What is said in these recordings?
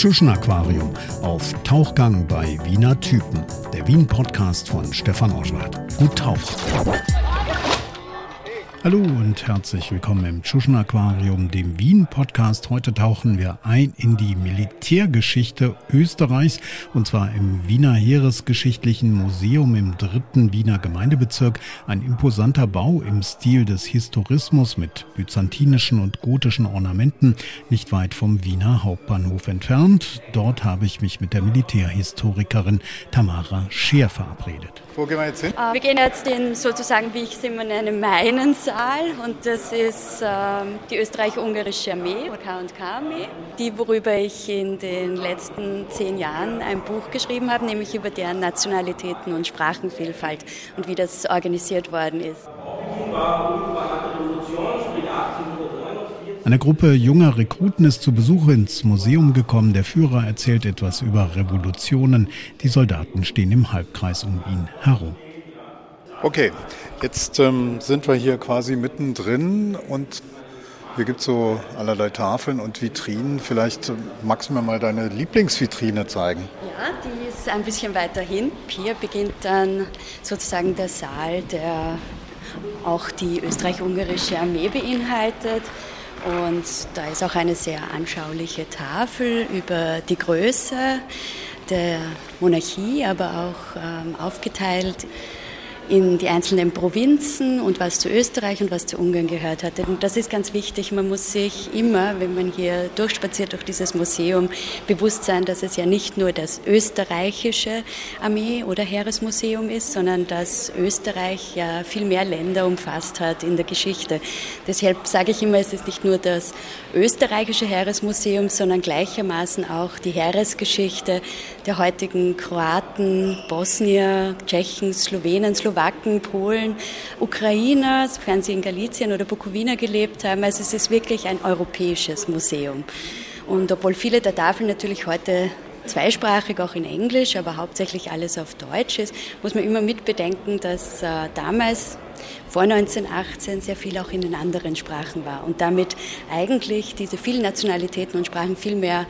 Tschuschen Aquarium auf Tauchgang bei Wiener Typen. Der Wien-Podcast von Stefan Oschwart. Gut tauchen. Hallo und herzlich willkommen im Tschuschen Aquarium, dem Wien-Podcast. Heute tauchen wir ein in die Militärgeschichte Österreichs und zwar im Wiener Heeresgeschichtlichen Museum im dritten Wiener Gemeindebezirk. Ein imposanter Bau im Stil des Historismus mit byzantinischen und gotischen Ornamenten, nicht weit vom Wiener Hauptbahnhof entfernt. Dort habe ich mich mit der Militärhistorikerin Tamara Scheer verabredet. Wo gehen wir jetzt hin? Wir gehen jetzt in sozusagen, wie ich es immer nenne, meinen Saal und das ist ähm, die österreich-ungarische Armee, K&K-Armee, die, worüber ich in den letzten zehn Jahren ein Buch geschrieben habe, nämlich über deren Nationalitäten und Sprachenvielfalt und wie das organisiert worden ist. Eine Gruppe junger Rekruten ist zu Besuch ins Museum gekommen. Der Führer erzählt etwas über Revolutionen. Die Soldaten stehen im Halbkreis um ihn herum. Okay, Jetzt ähm, sind wir hier quasi mittendrin und hier gibt es so allerlei Tafeln und Vitrinen. Vielleicht äh, magst du mir mal deine Lieblingsvitrine zeigen. Ja, die ist ein bisschen weiter hin. Hier beginnt dann sozusagen der Saal, der auch die österreich-ungarische Armee beinhaltet. Und da ist auch eine sehr anschauliche Tafel über die Größe der Monarchie, aber auch ähm, aufgeteilt in die einzelnen Provinzen und was zu Österreich und was zu Ungarn gehört hat. Und das ist ganz wichtig. Man muss sich immer, wenn man hier durchspaziert durch dieses Museum, bewusst sein, dass es ja nicht nur das österreichische Armee- oder Heeresmuseum ist, sondern dass Österreich ja viel mehr Länder umfasst hat in der Geschichte. Deshalb sage ich immer, es ist nicht nur das österreichische Heeresmuseum, sondern gleichermaßen auch die Heeresgeschichte der heutigen Kroaten, Bosnier, Tschechen, Slowenen, Slowaken, Polen, Ukrainer, sofern sie in Galizien oder Bukowina gelebt haben. Also es ist wirklich ein europäisches Museum. Und obwohl viele der Tafeln natürlich heute zweisprachig, auch in Englisch, aber hauptsächlich alles auf Deutsch ist, muss man immer mitbedenken, dass äh, damals vor 1918 sehr viel auch in den anderen Sprachen war und damit eigentlich diese vielen Nationalitäten und Sprachen viel mehr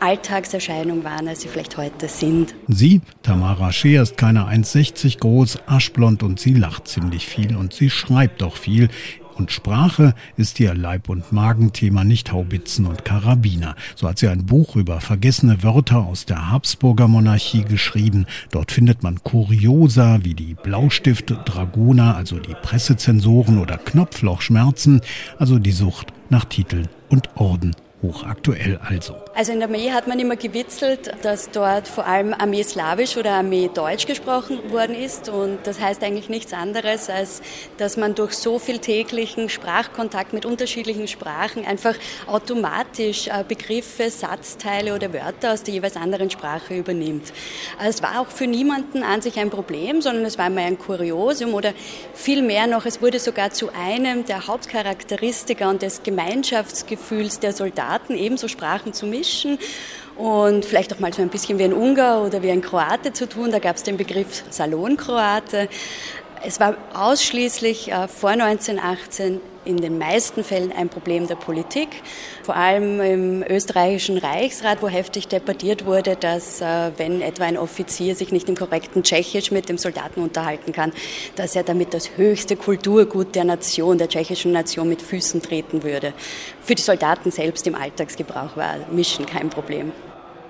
Alltagserscheinung waren, als sie vielleicht heute sind. Sie, Tamara Scheer, ist keine 1,60 groß, aschblond und sie lacht ziemlich viel und sie schreibt auch viel. Und Sprache ist ihr Leib- und Magenthema, nicht Haubitzen und Karabiner. So hat sie ein Buch über vergessene Wörter aus der Habsburger Monarchie geschrieben. Dort findet man Kuriosa wie die Blaustift-Dragoner, also die Pressezensoren oder Knopflochschmerzen, also die Sucht nach Titeln und Orden hochaktuell also. Also in der Armee hat man immer gewitzelt, dass dort vor allem Armee Slawisch oder Armee Deutsch gesprochen worden ist. Und das heißt eigentlich nichts anderes, als dass man durch so viel täglichen Sprachkontakt mit unterschiedlichen Sprachen einfach automatisch äh, Begriffe, Satzteile oder Wörter aus der jeweils anderen Sprache übernimmt. Also es war auch für niemanden an sich ein Problem, sondern es war immer ein Kuriosum oder viel mehr noch, es wurde sogar zu einem der Hauptcharakteristika und des Gemeinschaftsgefühls der Soldaten ebenso Sprachen zu mischen und vielleicht auch mal so ein bisschen wie ein Ungar oder wie ein Kroate zu tun. Da gab es den Begriff Salonkroate. Es war ausschließlich äh, vor 1918 in den meisten Fällen ein Problem der Politik, vor allem im österreichischen Reichsrat, wo heftig debattiert wurde, dass äh, wenn etwa ein Offizier sich nicht im korrekten Tschechisch mit dem Soldaten unterhalten kann, dass er damit das höchste Kulturgut der Nation, der tschechischen Nation mit Füßen treten würde. Für die Soldaten selbst im Alltagsgebrauch war Mischen kein Problem.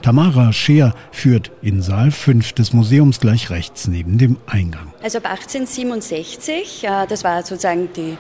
Tamara Scheer führt in Saal 5 des Museums gleich rechts neben dem Eingang. Also ab 1867, äh, das war sozusagen die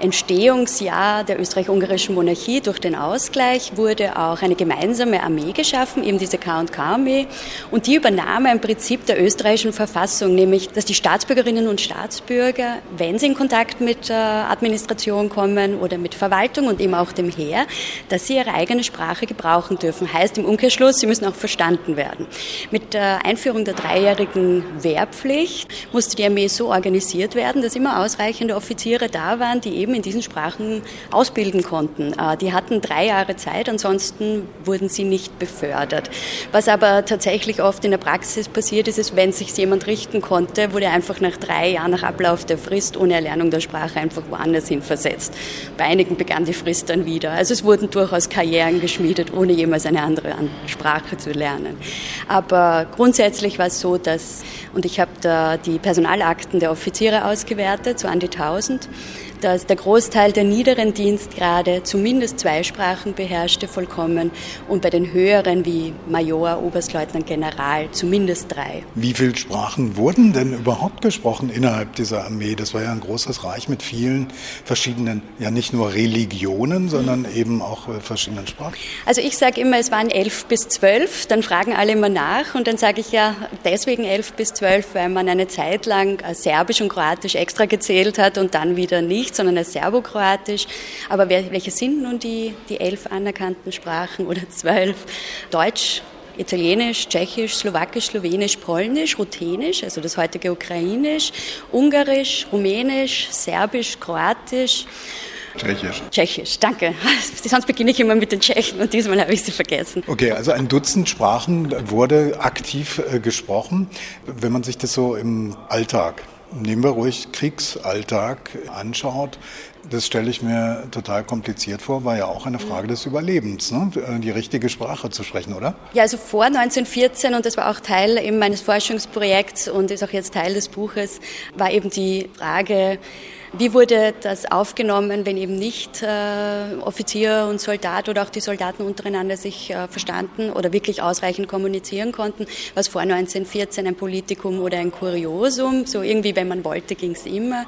Entstehungsjahr der österreich-ungarischen Monarchie durch den Ausgleich wurde auch eine gemeinsame Armee geschaffen, eben diese K&K-Armee. Und die übernahm ein Prinzip der österreichischen Verfassung, nämlich, dass die Staatsbürgerinnen und Staatsbürger, wenn sie in Kontakt mit Administration kommen oder mit Verwaltung und eben auch dem Heer, dass sie ihre eigene Sprache gebrauchen dürfen. Heißt im Umkehrschluss, sie müssen auch verstanden werden. Mit der Einführung der dreijährigen Wehrpflicht musste die Armee so organisiert werden, dass immer ausreichende Offiziere da waren, die eben eben in diesen Sprachen ausbilden konnten. Äh, die hatten drei Jahre Zeit, ansonsten wurden sie nicht befördert. Was aber tatsächlich oft in der Praxis passiert ist, ist, wenn sich jemand richten konnte, wurde einfach nach drei Jahren nach Ablauf der Frist ohne Erlernung der Sprache einfach woanders hin versetzt. Bei einigen begann die Frist dann wieder. Also es wurden durchaus Karrieren geschmiedet, ohne jemals eine andere Sprache zu lernen. Aber grundsätzlich war es so, dass, und ich habe da die Personalakten der Offiziere ausgewertet, so an die 1000, dass der Großteil der niederen Dienstgrade zumindest zwei Sprachen beherrschte vollkommen und bei den höheren wie Major, Oberstleutnant, General zumindest drei. Wie viele Sprachen wurden denn überhaupt gesprochen innerhalb dieser Armee? Das war ja ein großes Reich mit vielen verschiedenen, ja nicht nur Religionen, sondern eben auch äh, verschiedenen Sprachen. Also ich sage immer, es waren elf bis zwölf. Dann fragen alle immer nach und dann sage ich ja deswegen elf bis zwölf, weil man eine Zeit lang äh, Serbisch und Kroatisch extra gezählt hat und dann wieder nicht nicht, sondern als Serbokroatisch. Aber welche sind nun die, die elf anerkannten Sprachen oder zwölf? Deutsch, Italienisch, Tschechisch, Slowakisch, Slowenisch, Polnisch, Ruthenisch, also das heutige Ukrainisch, Ungarisch, Rumänisch, Serbisch, Kroatisch. Tschechisch. Tschechisch, danke. Sonst beginne ich immer mit den Tschechen und diesmal habe ich sie vergessen. Okay, also ein Dutzend Sprachen wurde aktiv äh, gesprochen. Wenn man sich das so im Alltag nehmen wir ruhig Kriegsalltag anschaut, das stelle ich mir total kompliziert vor, war ja auch eine Frage des Überlebens, ne? die richtige Sprache zu sprechen, oder? Ja, also vor 1914, und das war auch Teil eben meines Forschungsprojekts und ist auch jetzt Teil des Buches, war eben die Frage, wie wurde das aufgenommen, wenn eben nicht äh, Offizier und Soldat oder auch die Soldaten untereinander sich äh, verstanden oder wirklich ausreichend kommunizieren konnten, was vor 1914 ein Politikum oder ein Kuriosum, so irgendwie, wenn man wollte, ging es immer.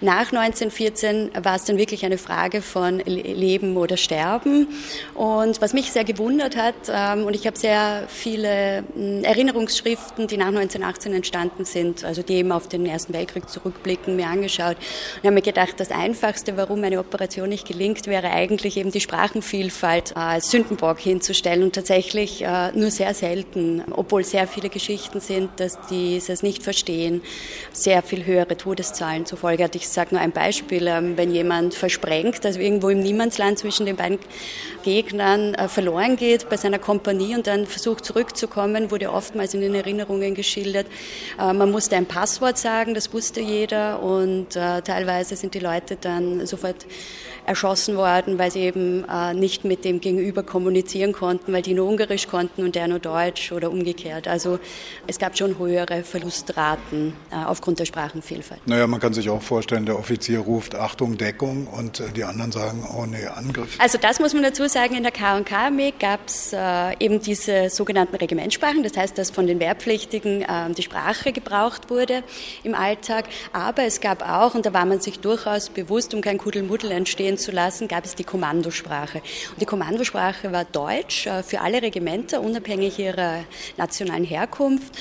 Nach 1914 war es dann wirklich eine Frage von Leben oder Sterben. Und was mich sehr gewundert hat, ähm, und ich habe sehr viele äh, Erinnerungsschriften, die nach 1918 entstanden sind, also die eben auf den Ersten Weltkrieg zurückblicken, mir angeschaut und habe mir gedacht, das Einfachste, warum eine Operation nicht gelingt, wäre eigentlich eben die Sprachenvielfalt äh, als Sündenbock hinzustellen und tatsächlich äh, nur sehr selten, obwohl sehr viele Geschichten sind, dass die es nicht verstehen, sehr viel höhere Todeszahlen zur Folge hat. Ich sage nur ein Beispiel, ähm, wenn jemand versprengt, also irgendwo im Niemandsland zwischen den beiden Gegnern äh, verloren geht bei seiner Kompanie und dann versucht zurückzukommen, wurde oftmals in den Erinnerungen geschildert. Man musste ein Passwort sagen, das wusste jeder und teilweise teilweise sind die Leute dann sofort erschossen worden, weil sie eben äh, nicht mit dem Gegenüber kommunizieren konnten, weil die nur Ungarisch konnten und der nur Deutsch oder umgekehrt. Also es gab schon höhere Verlustraten äh, aufgrund der Sprachenvielfalt. Naja, man kann sich auch vorstellen, der Offizier ruft Achtung, Deckung und äh, die anderen sagen, oh nee, Angriff. Also das muss man dazu sagen, in der K&K-Armee gab es äh, eben diese sogenannten Regimentssprachen, das heißt, dass von den Wehrpflichtigen äh, die Sprache gebraucht wurde im Alltag, aber es gab auch, und da war man sich durchaus bewusst, um kein Kuddelmuddel entstehen entstehen zu lassen, gab es die Kommandosprache. Und die Kommandosprache war Deutsch äh, für alle Regimenter, unabhängig ihrer nationalen Herkunft.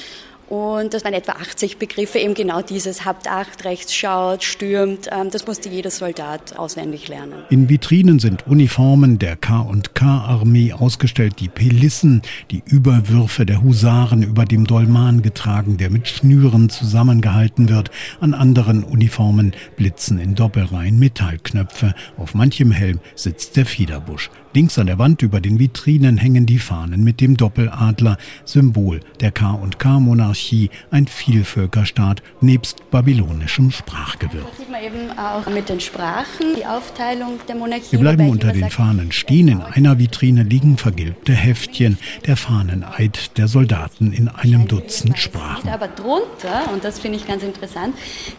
Und das waren etwa 80 Begriffe, eben genau dieses, habt Acht, rechts schaut, stürmt. Ähm, das musste jeder Soldat auswendig lernen. In Vitrinen sind Uniformen der K&K-Armee ausgestellt, die Pelissen, die Überwürfe der Husaren über dem Dolman getragen, der mit Schnüren zusammengehalten wird. An anderen Uniformen blitzen in Doppelreihen Metallknöpfe. Auf manchem Helm sitzt der Fiederbusch. Links an der Wand über den Vitrinen hängen die Fahnen mit dem Doppeladler, Symbol der K&K-Monarchie, ein Vielvölkerstaat nebst babylonischem Sprachgewirr. Das sieht man eben auch mit den Sprachen, die Aufteilung der Monarchie. Wir bleiben unter den Fahnen stehen. In einer Vitrine liegen vergilbte Heftchen, der Fahneneid der Soldaten in einem Dutzend Sprachen. Aber drunter, und das finde ich ganz interessant,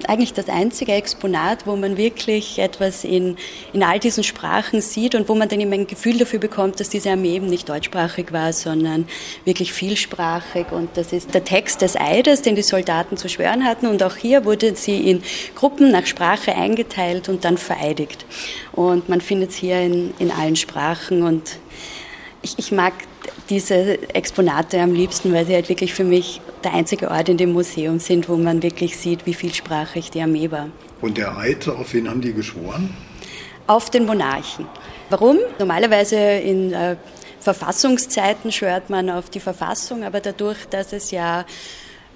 eigentlich das einzige Exponat, wo man wirklich etwas in, in all diesen Sprachen sieht und wo man dann immer ein Gefühl dafür bekommt, dass diese Armee eben nicht deutschsprachig war, sondern wirklich vielsprachig. Und das ist der Text des Eides, den die Soldaten zu schwören hatten. Und auch hier wurde sie in Gruppen nach Sprache eingeteilt und dann vereidigt. Und man findet es hier in, in allen Sprachen. Und ich, ich mag diese Exponate am liebsten, weil sie halt wirklich für mich der einzige Ort in dem Museum sind, wo man wirklich sieht, wie vielsprachig die Armee war. Und der Eid, auf wen haben die geschworen? Auf den Monarchen. Warum? Normalerweise in äh, Verfassungszeiten schwört man auf die Verfassung, aber dadurch, dass es ja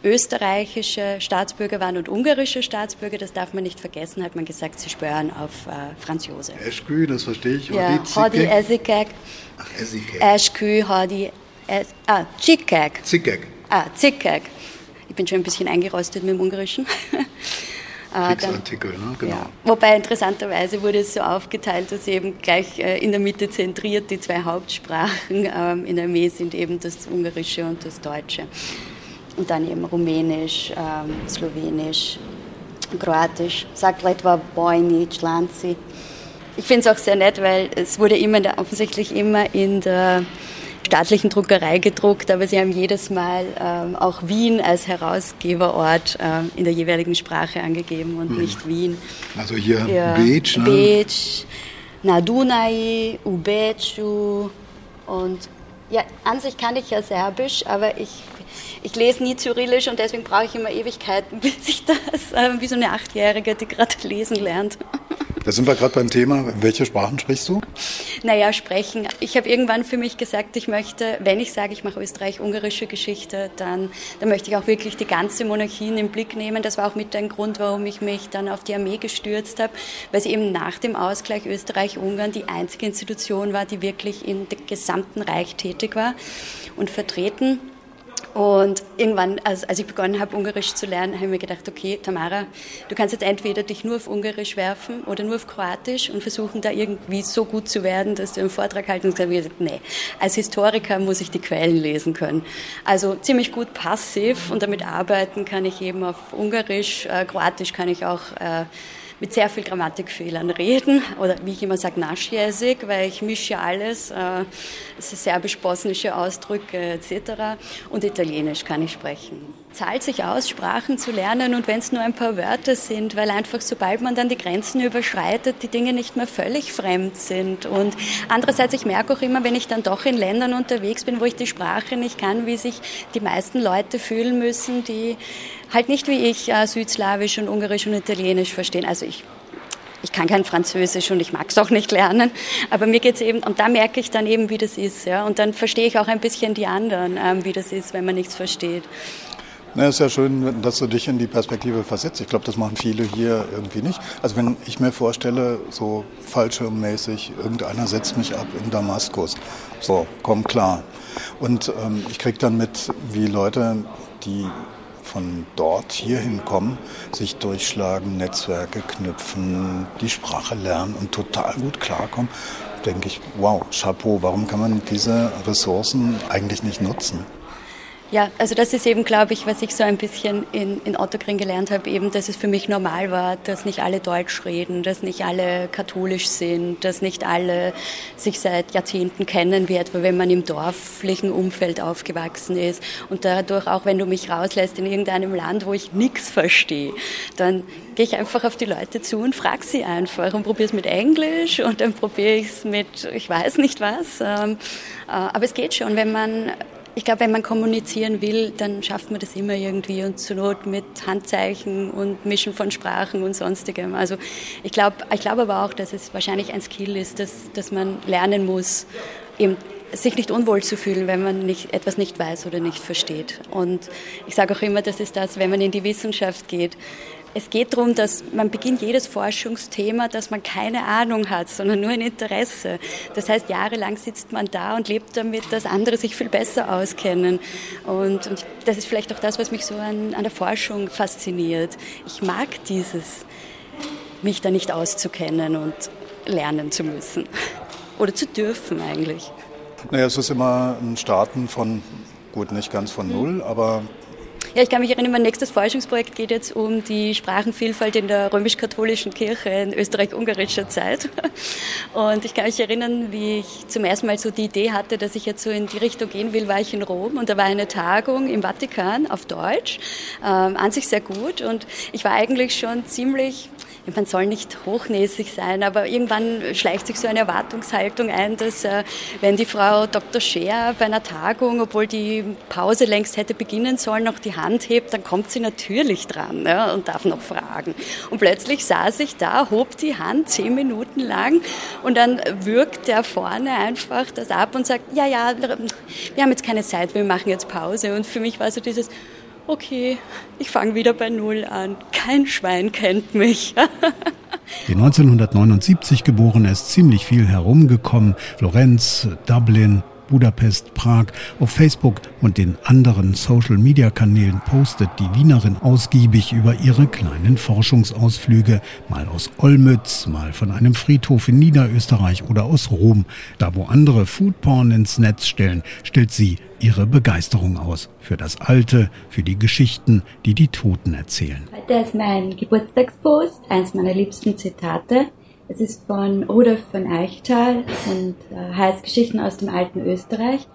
österreichische Staatsbürger waren und ungarische Staatsbürger. Das darf man nicht vergessen, hat man gesagt, sie schwören auf äh, Franz Josef. Eschkü, das verstehe ich. Ja, Hadi Ezikek. Ach, Ezikek. Eschkü, Hadi, ah, Cikek. Zikek. Ah, Zikek. Ich bin schon ein bisschen eingerostet mit dem Ungarischen. Kriegsartikel, ne? genau. Ja. Wobei interessanterweise wurde es so aufgeteilt, dass eben gleich äh, in der Mitte zentriert die zwei Hauptsprachen ähm, in der Armee sind eben das Ungarische und das Deutsche. Und dann eben Rumänisch, ähm, Slowenisch, Kroatisch, sagt etwa Bojni, Članci. Ich finde es auch sehr nett, weil es wurde immer offensichtlich immer in der staatlichen Druckerei gedruckt, aber sie haben jedes Mal ähm, auch Wien als Herausgeberort ähm, in der jeweiligen Sprache angegeben und hm. nicht Wien. Also hier ja, Beach, ne? Beach, na Dunai, Ubeciu und ja, an sich kann ich ja Serbisch, aber ich ich lese nie Cyrillisch und deswegen brauche ich immer Ewigkeiten, bis ich das, äh, wie so eine Achtjährige, die gerade lesen lernt. Da sind wir gerade beim Thema. Welche Sprachen sprichst du? Naja, sprechen. Ich habe irgendwann für mich gesagt, ich möchte, wenn ich sage, ich mache österreich-ungarische Geschichte, dann, dann möchte ich auch wirklich die ganze Monarchie in den Blick nehmen. Das war auch mit ein Grund, warum ich mich dann auf die Armee gestürzt habe, weil sie eben nach dem Ausgleich Österreich-Ungarn die einzige Institution war, die wirklich dem gesamten Reich tätig war und vertreten. Und irgendwann, als, als ich begonnen habe, Ungarisch zu lernen, habe ich mir gedacht, okay, Tamara, du kannst jetzt entweder dich nur auf Ungarisch werfen oder nur auf Kroatisch und versuchen, da irgendwie so gut zu werden, dass du einen Vortrag halten kannst. Und ich gesagt, nee, als Historiker muss ich die Quellen lesen können. Also ziemlich gut passiv und damit arbeiten kann ich eben auf Ungarisch, äh, Kroatisch kann ich auch äh, mit sehr viel Grammatikfehlern reden oder wie ich immer sage, naschjäsig, weil ich mische alles, äh, serbisch-bosnische Ausdrücke etc. Und Italienisch kann ich sprechen. Zahlt sich aus, Sprachen zu lernen und wenn es nur ein paar Wörter sind, weil einfach sobald man dann die Grenzen überschreitet, die Dinge nicht mehr völlig fremd sind. Und andererseits, ich merke auch immer, wenn ich dann doch in Ländern unterwegs bin, wo ich die Sprache nicht kann, wie sich die meisten Leute fühlen müssen, die halt nicht wie ich äh, Südslawisch und Ungarisch und Italienisch verstehen. Also ich ich kann kein Französisch und ich mag es auch nicht lernen, aber mir geht es eben, und da merke ich dann eben, wie das ist, ja, und dann verstehe ich auch ein bisschen die anderen, ähm, wie das ist, wenn man nichts versteht. Na, ist ja schön, dass du dich in die Perspektive versetzt. Ich glaube, das machen viele hier irgendwie nicht. Also wenn ich mir vorstelle, so fallschirmmäßig, irgendeiner setzt mich ab in Damaskus. So, komm klar. Und ähm, ich kriege dann mit, wie Leute, die von dort hierhin kommen, sich durchschlagen, Netzwerke knüpfen, die Sprache lernen und total gut klarkommen, denke ich, wow, Chapeau, warum kann man diese Ressourcen eigentlich nicht nutzen? Ja, also das ist eben, glaube ich, was ich so ein bisschen in, in Otterkring gelernt habe, eben, dass es für mich normal war, dass nicht alle Deutsch reden, dass nicht alle katholisch sind, dass nicht alle sich seit Jahrzehnten kennen, wie etwa wenn man im dorflichen Umfeld aufgewachsen ist. Und dadurch, auch wenn du mich rauslässt in irgendeinem Land, wo ich nichts verstehe, dann gehe ich einfach auf die Leute zu und frage sie einfach und probiere es mit Englisch und dann probiere ich es mit, ich weiß nicht was. Ähm, äh, aber es geht schon, wenn man ich glaube, wenn man kommunizieren will, dann schafft man das immer irgendwie und zur Not mit Handzeichen und Mischen von Sprachen und sonstigem. Also ich glaube ich glaube aber auch, dass es wahrscheinlich ein Skill ist, dass, dass man lernen muss, eben sich nicht unwohl zu fühlen, wenn man nicht, etwas nicht weiß oder nicht versteht. Und ich sage auch immer, das ist das, wenn man in die Wissenschaft geht, es geht darum, dass man beginnt jedes Forschungsthema, dass man keine Ahnung hat, sondern nur ein Interesse. Das heißt, jahrelang sitzt man da und lebt damit, dass andere sich viel besser auskennen. Und, und das ist vielleicht auch das, was mich so an, an der Forschung fasziniert. Ich mag dieses, mich da nicht auszukennen und lernen zu müssen. Oder zu dürfen eigentlich. Naja, es ist immer ein Starten von, gut, nicht ganz von Null, aber ja, ich kann mich erinnern, mein nächstes Forschungsprojekt geht jetzt um die Sprachenvielfalt in der römisch-katholischen Kirche in österreich-ungarischer Zeit. Und ich kann mich erinnern, wie ich zum ersten Mal so die Idee hatte, dass ich jetzt so in die Richtung gehen will, war ich in Rom und da war eine Tagung im Vatikan auf Deutsch, ähm, an sich sehr gut und ich war eigentlich schon ziemlich man soll nicht hochnäsig sein, aber irgendwann schleicht sich so eine Erwartungshaltung ein, dass äh, wenn die Frau Dr. Scheer bei einer Tagung, obwohl die Pause längst hätte beginnen sollen, noch die Hand hebt, dann kommt sie natürlich dran ja, und darf noch fragen. Und plötzlich saß ich da, hob die Hand zehn Minuten lang und dann wirkt der vorne einfach das ab und sagt, ja, ja, wir haben jetzt keine Zeit, wir machen jetzt Pause. Und für mich war so dieses, okay, ich fange wieder bei Null an. Kein Schwein kennt mich. Die 1979 geborene ist ziemlich viel herumgekommen. Florenz, Dublin, Budapest, Prag. Auf Facebook und den anderen Social-Media-Kanälen postet die Wienerin ausgiebig über ihre kleinen Forschungsausflüge, mal aus Olmütz, mal von einem Friedhof in Niederösterreich oder aus Rom. Da wo andere Foodporn ins Netz stellen, stellt sie ihre Begeisterung aus für das Alte, für die Geschichten, die die Toten erzählen. Heute ist mein Geburtstagspost, eins meiner liebsten Zitate. Es ist von Rudolf von Eichtal und äh, heißt Geschichten aus dem alten Österreich.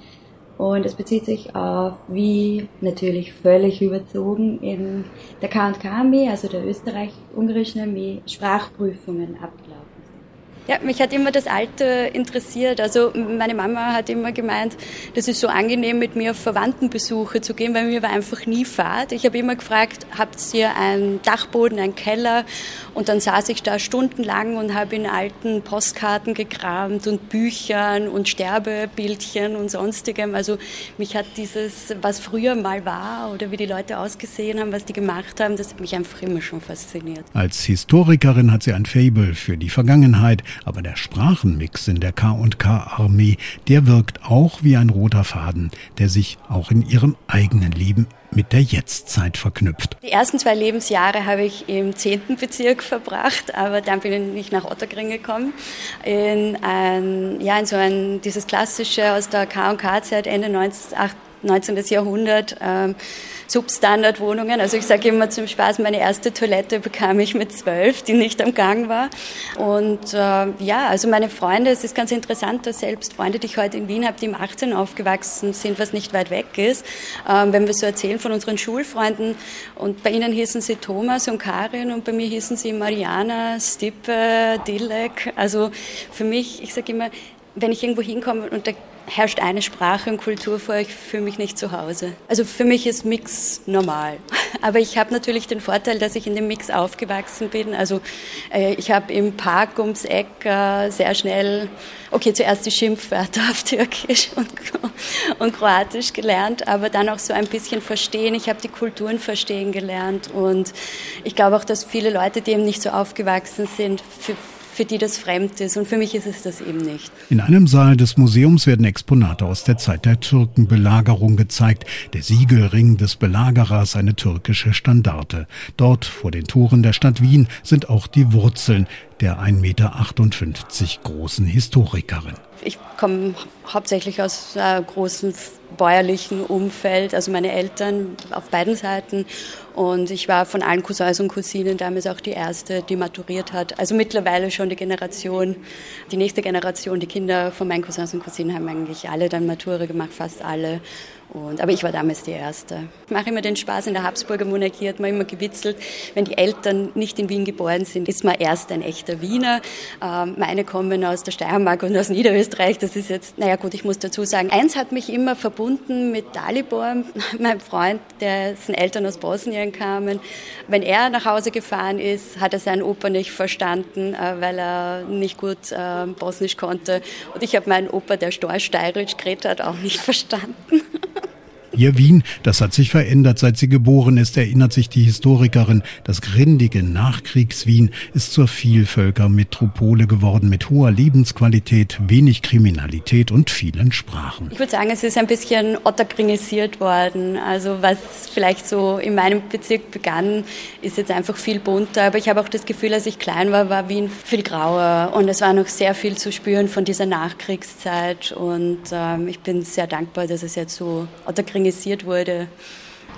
Und es bezieht sich auf, wie natürlich völlig überzogen in der K&K-Armee, also der österreich-ungarischen Armee, Sprachprüfungen ablaufen. Ja, mich hat immer das Alte interessiert. Also meine Mama hat immer gemeint, das ist so angenehm, mit mir auf Verwandtenbesuche zu gehen, weil mir war einfach nie Fahrt. Ich habe immer gefragt, habt ihr einen Dachboden, einen Keller? Und dann saß ich da stundenlang und habe in alten Postkarten gekramt und Büchern und Sterbebildchen und sonstigem. Also mich hat dieses, was früher mal war oder wie die Leute ausgesehen haben, was die gemacht haben, das hat mich einfach immer schon fasziniert. Als Historikerin hat sie ein Fable für die Vergangenheit, aber der Sprachenmix in der K&K-Armee, der wirkt auch wie ein roter Faden, der sich auch in ihrem eigenen Leben mit der Jetztzeit verknüpft. Die ersten zwei Lebensjahre habe ich im 10. Bezirk verbracht, aber dann bin ich nach Otterkring gekommen, in, ein, ja, in so ein, dieses klassische aus der K&K-Zeit, Ende 19, 19. Jahrhundert, ähm, Substandardwohnungen. Also ich sage immer zum Spaß, meine erste Toilette bekam ich mit zwölf, die nicht am Gang war. Und äh, ja, also meine Freunde, es ist ganz interessant, dass selbst Freunde, die ich heute in Wien habe, die im 18 aufgewachsen sind, was nicht weit weg ist, äh, wenn wir so erzählen von unseren Schulfreunden und bei ihnen hießen sie Thomas und Karin und bei mir hießen sie Mariana, Stippe, Dilek. Also für mich, ich sage immer, wenn ich irgendwo hinkomme und da herrscht eine Sprache und Kultur vor, ich fühle mich nicht zu Hause. Also für mich ist Mix normal. Aber ich habe natürlich den Vorteil, dass ich in dem Mix aufgewachsen bin. Also äh, ich habe im Park ums Eck äh, sehr schnell, okay, zuerst die Schimpfwörter auf Türkisch und, und Kroatisch gelernt, aber dann auch so ein bisschen verstehen. Ich habe die Kulturen verstehen gelernt und ich glaube auch, dass viele Leute, die eben nicht so aufgewachsen sind, für für die das fremd ist. Und für mich ist es das eben nicht. In einem Saal des Museums werden Exponate aus der Zeit der Türkenbelagerung gezeigt. Der Siegelring des Belagerers, eine türkische Standarte. Dort vor den Toren der Stadt Wien sind auch die Wurzeln der 1,58 Meter großen Historikerin. Ich komme hauptsächlich aus einem großen bäuerlichen Umfeld, also meine Eltern auf beiden Seiten. Und ich war von allen Cousins und Cousinen damals auch die erste, die maturiert hat. Also mittlerweile schon die Generation, die nächste Generation, die Kinder von meinen Cousins und Cousinen haben eigentlich alle dann Matura gemacht, fast alle. Und, aber ich war damals die Erste. Ich mache immer den Spaß, in der Habsburger Monarchie hat man immer gewitzelt, wenn die Eltern nicht in Wien geboren sind, ist man erst ein echter Wiener. Ähm, meine kommen aus der Steiermark und aus Niederösterreich. Das ist jetzt, naja gut, ich muss dazu sagen, eins hat mich immer verbunden mit Dalibor, mein Freund, dessen Eltern aus Bosnien kamen. Wenn er nach Hause gefahren ist, hat er seinen Opa nicht verstanden, äh, weil er nicht gut äh, Bosnisch konnte. Und ich habe meinen Opa, der Storsteirisch geredet hat, auch nicht verstanden. Ihr Wien, das hat sich verändert, seit sie geboren ist, erinnert sich die Historikerin. Das grindige Nachkriegswien ist zur Vielvölkermetropole geworden mit hoher Lebensqualität, wenig Kriminalität und vielen Sprachen. Ich würde sagen, es ist ein bisschen otterkringisiert worden. Also was vielleicht so in meinem Bezirk begann, ist jetzt einfach viel bunter. Aber ich habe auch das Gefühl, als ich klein war, war Wien viel grauer und es war noch sehr viel zu spüren von dieser Nachkriegszeit. Und ähm, ich bin sehr dankbar, dass es jetzt so otterkringisiert organisiert wurde.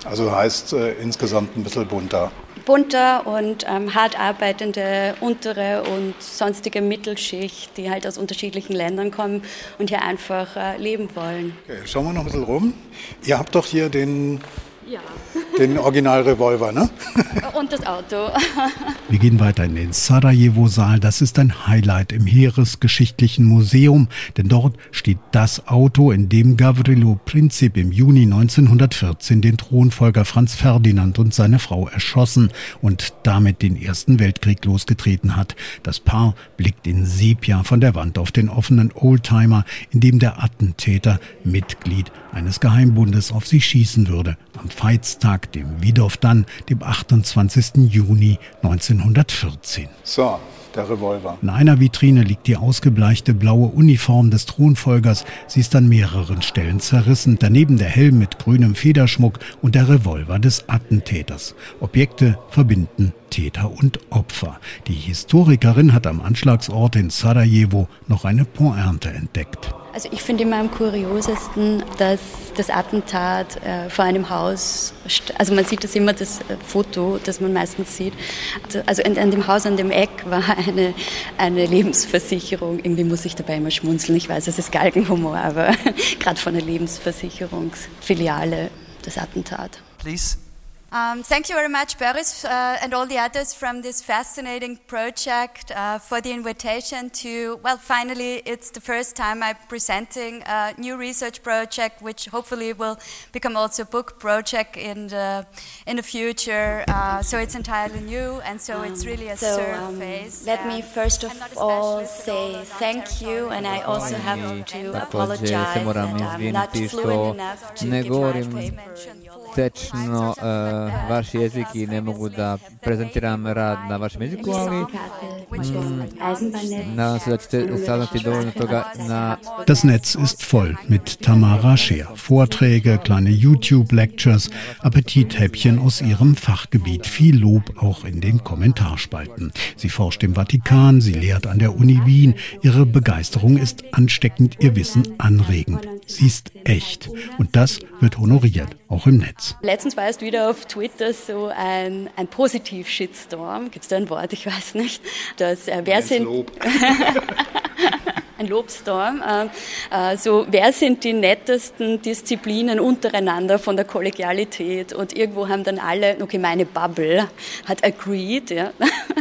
Also heißt äh, insgesamt ein bisschen bunter. Bunter und ähm, hart arbeitende untere und sonstige Mittelschicht, die halt aus unterschiedlichen Ländern kommen und hier einfach äh, leben wollen. Okay, schauen wir noch ein bisschen rum. Ihr habt doch hier den ja. Den Originalrevolver, ne? Und das Auto. Wir gehen weiter in den Sarajevo-Saal. Das ist ein Highlight im Heeresgeschichtlichen Museum, denn dort steht das Auto, in dem Gavrilo Princip im Juni 1914 den Thronfolger Franz Ferdinand und seine Frau erschossen und damit den Ersten Weltkrieg losgetreten hat. Das Paar blickt in Sepia von der Wand auf den offenen Oldtimer, in dem der Attentäter Mitglied eines Geheimbundes auf sie schießen würde. Am Veitstag dem Wiedorf dann, dem 28. Juni 1914. So, der Revolver. In einer Vitrine liegt die ausgebleichte blaue Uniform des Thronfolgers. Sie ist an mehreren Stellen zerrissen. Daneben der Helm mit grünem Federschmuck und der Revolver des Attentäters. Objekte verbinden Täter und Opfer. Die Historikerin hat am Anschlagsort in Sarajevo noch eine Pointe entdeckt. Also ich finde immer am kuriosesten, dass das Attentat äh, vor einem Haus, also man sieht das immer, das äh, Foto, das man meistens sieht. Also an, an, dem Haus an dem Eck war eine, eine Lebensversicherung. Irgendwie muss ich dabei immer schmunzeln. Ich weiß, es ist Galgenhumor, aber gerade von einer Lebensversicherungsfiliale das Attentat. Please. Um, thank you very much, Boris, uh, and all the others from this fascinating project uh, for the invitation to, well, finally, it's the first time I'm presenting a new research project, which hopefully will become also a book project in the, in the future. Uh, so it's entirely new, and so um, it's really a so, surface. Um, let me first of all say thank you, and I also have to apologize that I'm not fluent enough to give live tečno uh, vaš jezik i ne mogu da prezentiram rad na vašem jeziku, ali mm, nadam se da ćete saznati dovoljno toga na... Das Netz ist voll mit Tamara Scheer. Vorträge, kleine YouTube-Lectures, Appetithäppchen aus ihrem Fachgebiet. Viel Lob auch in den Kommentarspalten. Sie forscht im Vatikan, sie lehrt an der Uni Wien. Ihre Begeisterung ist ansteckend, ihr Wissen anregend. Sie ist echt. Und das wird honoriert, auch im Netz. Netz. Letztens war erst wieder auf Twitter so ein, ein Positiv-Shitstorm. Gibt es da ein Wort? Ich weiß nicht. Das, äh, wer sind. ein Lobstorm. Ähm, äh, so, wer sind die nettesten Disziplinen untereinander von der Kollegialität? Und irgendwo haben dann alle, okay, meine Bubble hat agreed, ja,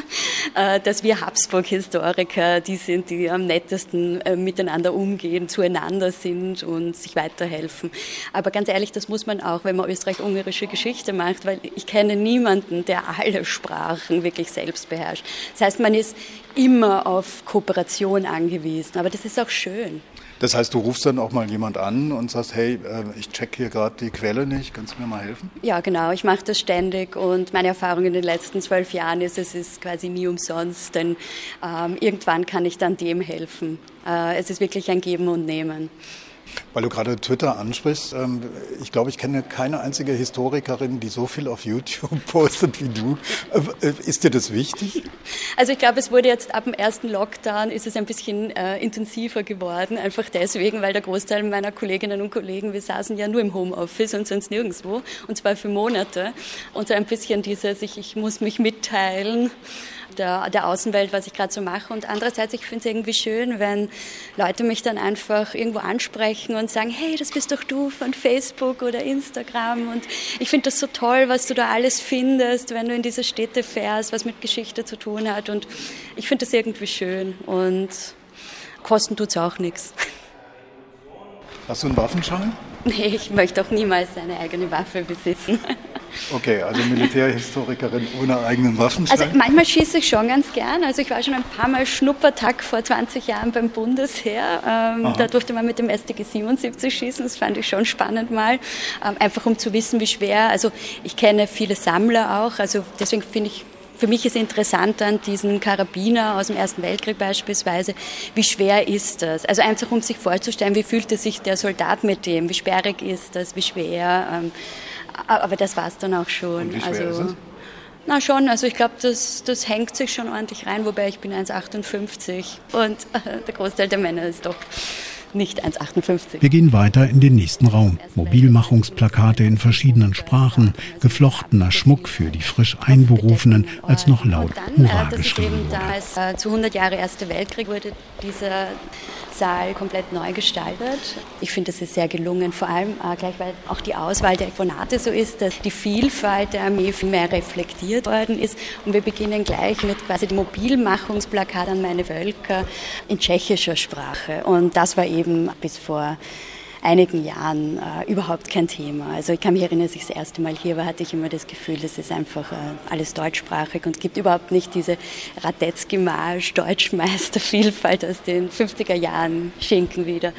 äh, dass wir Habsburg-Historiker die sind, die am nettesten äh, miteinander umgehen, zueinander sind und sich weiterhelfen. Aber ganz ehrlich, das muss man auch, wenn man österreich-ungarische Geschichte macht, weil ich kenne niemanden, der alle Sprachen wirklich selbst beherrscht. Das heißt, man ist immer auf Kooperation angewiesen. Aber das ist auch schön. Das heißt, du rufst dann auch mal jemand an und sagst, hey, äh, ich check hier gerade die Quelle nicht, kannst du mir mal helfen? Ja, genau, ich mache das ständig und meine Erfahrung in den letzten zwölf Jahren ist, es ist quasi nie umsonst, denn ähm, irgendwann kann ich dann dem helfen. Äh, es ist wirklich ein Geben und Nehmen. Weil du gerade Twitter ansprichst, ähm, ich glaube, ich kenne keine einzige Historikerin, die so viel auf YouTube postet wie du. Äh, ist dir das wichtig? Also ich glaube, es wurde jetzt ab dem ersten Lockdown ist es ein bisschen äh, intensiver geworden, einfach deswegen, weil der Großteil meiner Kolleginnen und Kollegen, wir saßen ja nur im Homeoffice und sonst nirgendwo, und zwar für Monate. Und so ein bisschen dieses, ich, ich muss mich mitteilen der, der Außenwelt, was ich gerade so mache. Und andererseits, ich finde es irgendwie schön, wenn Leute mich dann einfach irgendwo ansprechen und sagen, hey, das bist doch du von Facebook oder Instagram. Und ich finde das so toll, was du da alles findest, wenn du in diese Städte fährst, was mit Geschichte zu tun hat. Und ich finde das irgendwie schön. Und kosten tut es auch nichts. Hast du einen Waffenschein? Nee, ich möchte auch niemals eine eigene Waffe besitzen. Okay, also Militärhistorikerin ohne eigenen Waffenschein? Also manchmal schieße ich schon ganz gern. Also ich war schon ein paar Mal Schnuppertag vor 20 Jahren beim Bundesheer. Ähm, da durfte man mit dem StG 77 schießen. Das fand ich schon spannend mal. Ähm, einfach um zu wissen, wie schwer. Also ich kenne viele Sammler auch. Also deswegen finde ich für mich ist interessant an diesen Karabiner aus dem Ersten Weltkrieg beispielsweise, wie schwer ist das? Also einfach um sich vorzustellen, wie fühlte sich der Soldat mit dem, wie sperrig ist das, wie schwer. Ähm, aber das war es dann auch schon. Und wie schwer also, ist es? Na schon, also ich glaube, das, das hängt sich schon ordentlich rein, wobei ich bin 1,58 und äh, der Großteil der Männer ist doch nicht 1,58. Wir gehen weiter in den nächsten Raum. Mobilmachungsplakate in verschiedenen Sprachen, geflochtener Schmuck für die frisch Einberufenen, als noch laut Hurra geschrieben wurde. Da es äh, zu 100 Jahre Erste Weltkrieg wurde dieser Saal komplett neu gestaltet. Ich finde, das ist sehr gelungen, vor allem äh, gleich, weil auch die Auswahl der Exponate so ist, dass die Vielfalt der Armee viel mehr reflektiert worden ist. Und wir beginnen gleich mit quasi dem Mobilmachungsplakat an meine Völker in tschechischer Sprache. Und das war eben bis vor einigen Jahren äh, überhaupt kein Thema. Also ich kann mich erinnern, als ich das erste Mal hier war, hatte ich immer das Gefühl, das ist einfach äh, alles deutschsprachig und gibt überhaupt nicht diese Radetzky-Marsch, Deutschmeister-Vielfalt aus den 50er Jahren Schinken wieder.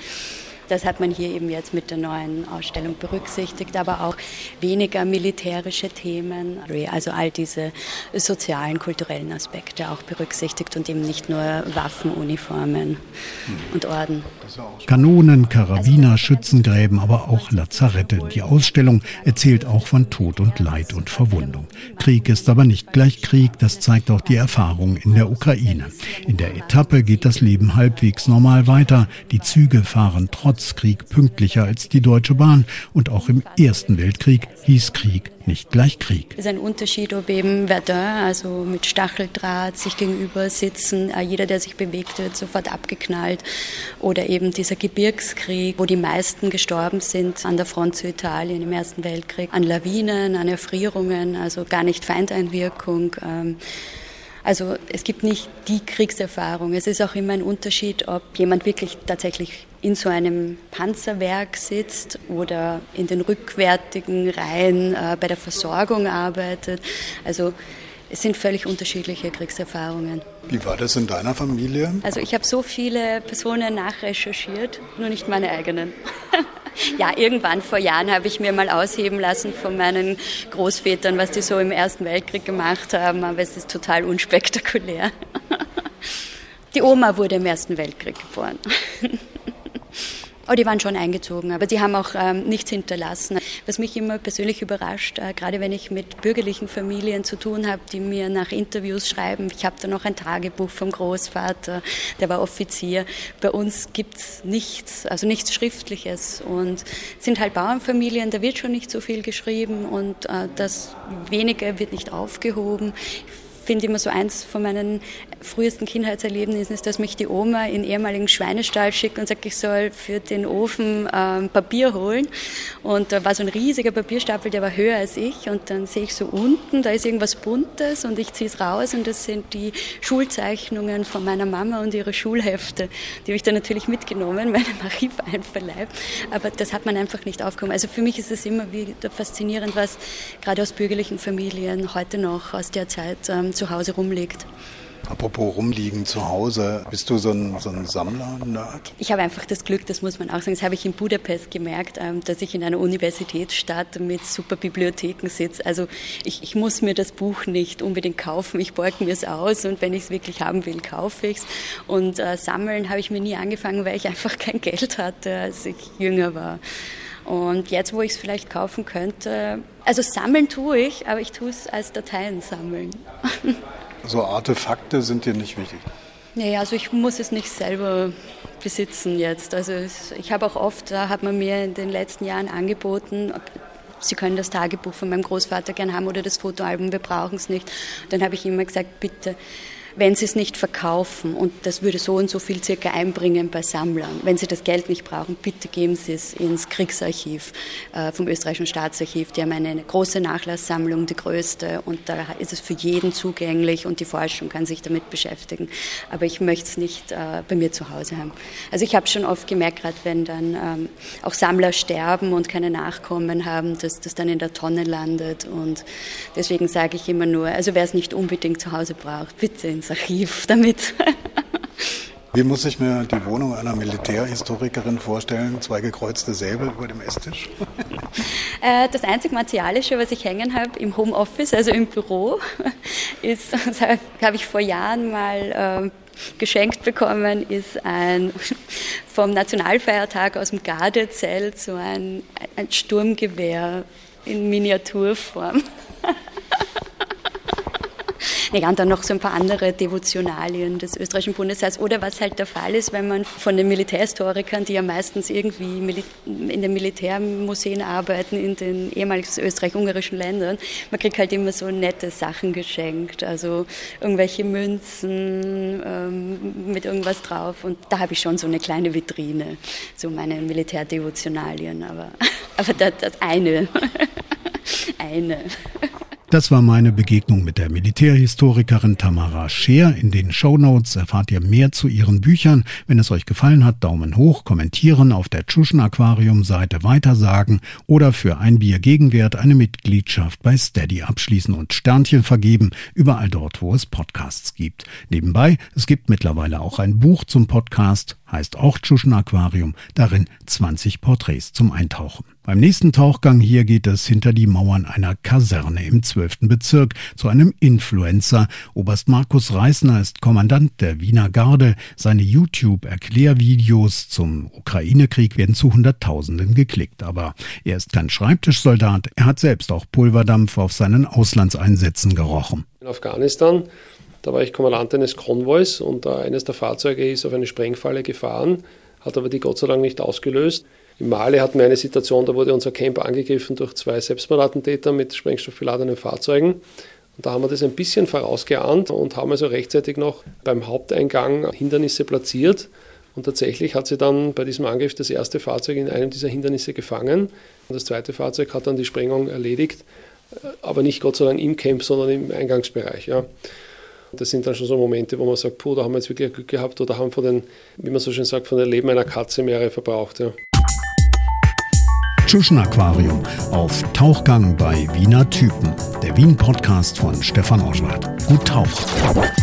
Das hat man hier eben jetzt mit der neuen Ausstellung berücksichtigt, aber auch weniger militärische Themen, also all diese sozialen, kulturellen Aspekte auch berücksichtigt und eben nicht nur Waffen, Uniformen und Orden. Kanonen, Karabiner, Schützengräben, aber auch Lazarette. Die Ausstellung erzählt auch von Tod und Leid und Verwundung. Krieg ist aber nicht gleich Krieg, das zeigt auch die Erfahrung in der Ukraine. In der Etappe geht das Leben halbwegs normal weiter. Die Züge fahren trotz Krieg pünktlicher als die Deutsche Bahn und auch im Ersten Weltkrieg hieß Krieg nicht gleich Krieg. Es ist ein Unterschied, ob eben Verdun, also mit Stacheldraht sich gegenüber sitzen, äh, jeder, der sich bewegt wird, sofort abgeknallt, oder eben dieser Gebirgskrieg, wo die meisten gestorben sind an der Front zu Italien im Ersten Weltkrieg, an Lawinen, an Erfrierungen, also gar nicht Feindeinwirkung. Ähm, also es gibt nicht die Kriegserfahrung. Es ist auch immer ein Unterschied, ob jemand wirklich tatsächlich in so einem Panzerwerk sitzt oder in den rückwärtigen Reihen äh, bei der Versorgung arbeitet. Also es sind völlig unterschiedliche Kriegserfahrungen. Wie war das in deiner Familie? Also ich habe so viele Personen nachrecherchiert, nur nicht meine eigenen. ja, irgendwann vor Jahren habe ich mir mal ausheben lassen von meinen Großvätern, was die so im Ersten Weltkrieg gemacht haben, aber es ist total unspektakulär. Die Oma wurde im Ersten Weltkrieg geboren. Oh, die waren schon eingezogen, aber die haben auch ähm, nichts hinterlassen. Was mich immer persönlich überrascht, äh, gerade wenn ich mit bürgerlichen Familien zu tun habe, die mir nach Interviews schreiben, ich habe da noch ein Tagebuch vom Großvater, der war Offizier. Bei uns gibt's nichts, also nichts Schriftliches und sind halt Bauernfamilien, da wird schon nicht so viel geschrieben und äh, das Wenige wird nicht aufgehoben. Ich finde immer so eins von meinen frühesten Kindheitserlebnissen ist, dass mich die Oma in ehemaligen Schweinestall schickt und sagt, ich soll für den Ofen ähm, Papier holen. Und da war so ein riesiger Papierstapel, der war höher als ich. Und dann sehe ich so unten, da ist irgendwas Buntes und ich ziehe es raus und das sind die Schulzeichnungen von meiner Mama und ihre Schulhefte. Die habe ich dann natürlich mitgenommen, meinem Archiv einverleibt. Aber das hat man einfach nicht aufgehoben. Also für mich ist es immer wieder faszinierend, was gerade aus bürgerlichen Familien heute noch aus der Zeit ähm, zu Hause rumliegt. Apropos rumliegen zu Hause, bist du so ein, so ein Sammler-Nerd? Ich habe einfach das Glück, das muss man auch sagen, das habe ich in Budapest gemerkt, ähm, dass ich in einer Universitätsstadt mit super Bibliotheken sitze. Also ich, ich muss mir das Buch nicht unbedingt kaufen, ich borge mir es aus und wenn ich es wirklich haben will, kaufe ich es. Und äh, sammeln habe ich mir nie angefangen, weil ich einfach kein Geld hatte, als ich jünger war. Und jetzt, wo ich es vielleicht kaufen könnte, also sammeln tue ich, aber ich tue es als Dateien sammeln. So Artefakte sind dir nicht wichtig? Nee, also ich muss es nicht selber besitzen jetzt. Also ich habe auch oft, da hat man mir in den letzten Jahren angeboten, Sie können das Tagebuch von meinem Großvater gern haben oder das Fotoalbum, wir brauchen es nicht. Dann habe ich immer gesagt, bitte wenn sie es nicht verkaufen und das würde so und so viel circa einbringen bei Sammlern. Wenn sie das Geld nicht brauchen, bitte geben Sie es ins Kriegsarchiv äh, vom österreichischen Staatsarchiv. Die haben eine, große Nachlasssammlung, die größte und da ist es für jeden zugänglich und die Forschung kann sich damit beschäftigen. Aber ich möchte es nicht äh, bei mir zu Hause haben. Also ich habe schon oft gemerkt, gerade wenn dann ähm, auch Sammler sterben und keine Nachkommen haben, dass das dann in der Tonne landet und deswegen sage ich immer nur, also wer es nicht unbedingt zu Hause braucht, bitte ins Archiv damit. Wie muss ich mir die Wohnung einer Militärhistorikerin vorstellen? Zwei gekreuzte Säbel über dem Esstisch? Äh, das einzig Martialische, was ich hängen habe im Homeoffice, also im Büro, ist, das habe ich vor Jahren mal äh, geschenkt bekommen, ist ein vom Nationalfeiertag aus dem Gardezelt so ein, ein Sturmgewehr in Miniaturform. Ja, und dann noch so ein paar andere Devotionalien des österreichischen Bundesheers. Oder was halt der Fall ist, wenn man von den Militärhistorikern, die ja meistens irgendwie in den Militärmuseen arbeiten, in den ehemaligen österreich-ungarischen Ländern, man kriegt halt immer so nette Sachen geschenkt. Also irgendwelche Münzen ähm, mit irgendwas drauf. Und da habe ich schon so eine kleine Vitrine, so meine Militärdevotionalien. Aber, aber das, das eine. eine. Das war meine Begegnung mit der Militärhistorikerin Tamara Scheer. In den Show Notes erfahrt ihr mehr zu ihren Büchern. Wenn es euch gefallen hat, Daumen hoch, kommentieren, auf der Tschuschen Aquarium Seite weitersagen oder für ein Bier Gegenwert eine Mitgliedschaft bei Steady abschließen und Sternchen vergeben, überall dort, wo es Podcasts gibt. Nebenbei, es gibt mittlerweile auch ein Buch zum Podcast heißt auch Tschuschen Aquarium, darin 20 Porträts zum Eintauchen. Beim nächsten Tauchgang hier geht es hinter die Mauern einer Kaserne im 12. Bezirk zu einem Influencer. Oberst Markus Reisner ist Kommandant der Wiener Garde. Seine YouTube-Erklärvideos zum Ukraine-Krieg werden zu Hunderttausenden geklickt. Aber er ist kein Schreibtischsoldat. Er hat selbst auch Pulverdampf auf seinen Auslandseinsätzen gerochen. In Afghanistan da war ich Kommandant eines Konvois und eines der Fahrzeuge ist auf eine Sprengfalle gefahren, hat aber die Gott sei Dank nicht ausgelöst. In Mali hatten wir eine Situation, da wurde unser Camp angegriffen durch zwei Selbstmordattentäter mit sprengstoffbeladenen Fahrzeugen. Und da haben wir das ein bisschen vorausgeahnt und haben also rechtzeitig noch beim Haupteingang Hindernisse platziert. Und tatsächlich hat sie dann bei diesem Angriff das erste Fahrzeug in einem dieser Hindernisse gefangen. Und das zweite Fahrzeug hat dann die Sprengung erledigt, aber nicht Gott sei Dank im Camp, sondern im Eingangsbereich. Ja. Das sind dann schon so Momente, wo man sagt, puh, da haben wir jetzt wirklich Glück gehabt oder haben von den, wie man so schön sagt, von dem Leben einer Katze mehrere verbraucht. Ja. Tschuschen Aquarium auf Tauchgang bei Wiener Typen. Der Wien-Podcast von Stefan Oschwart. Gut tauchen.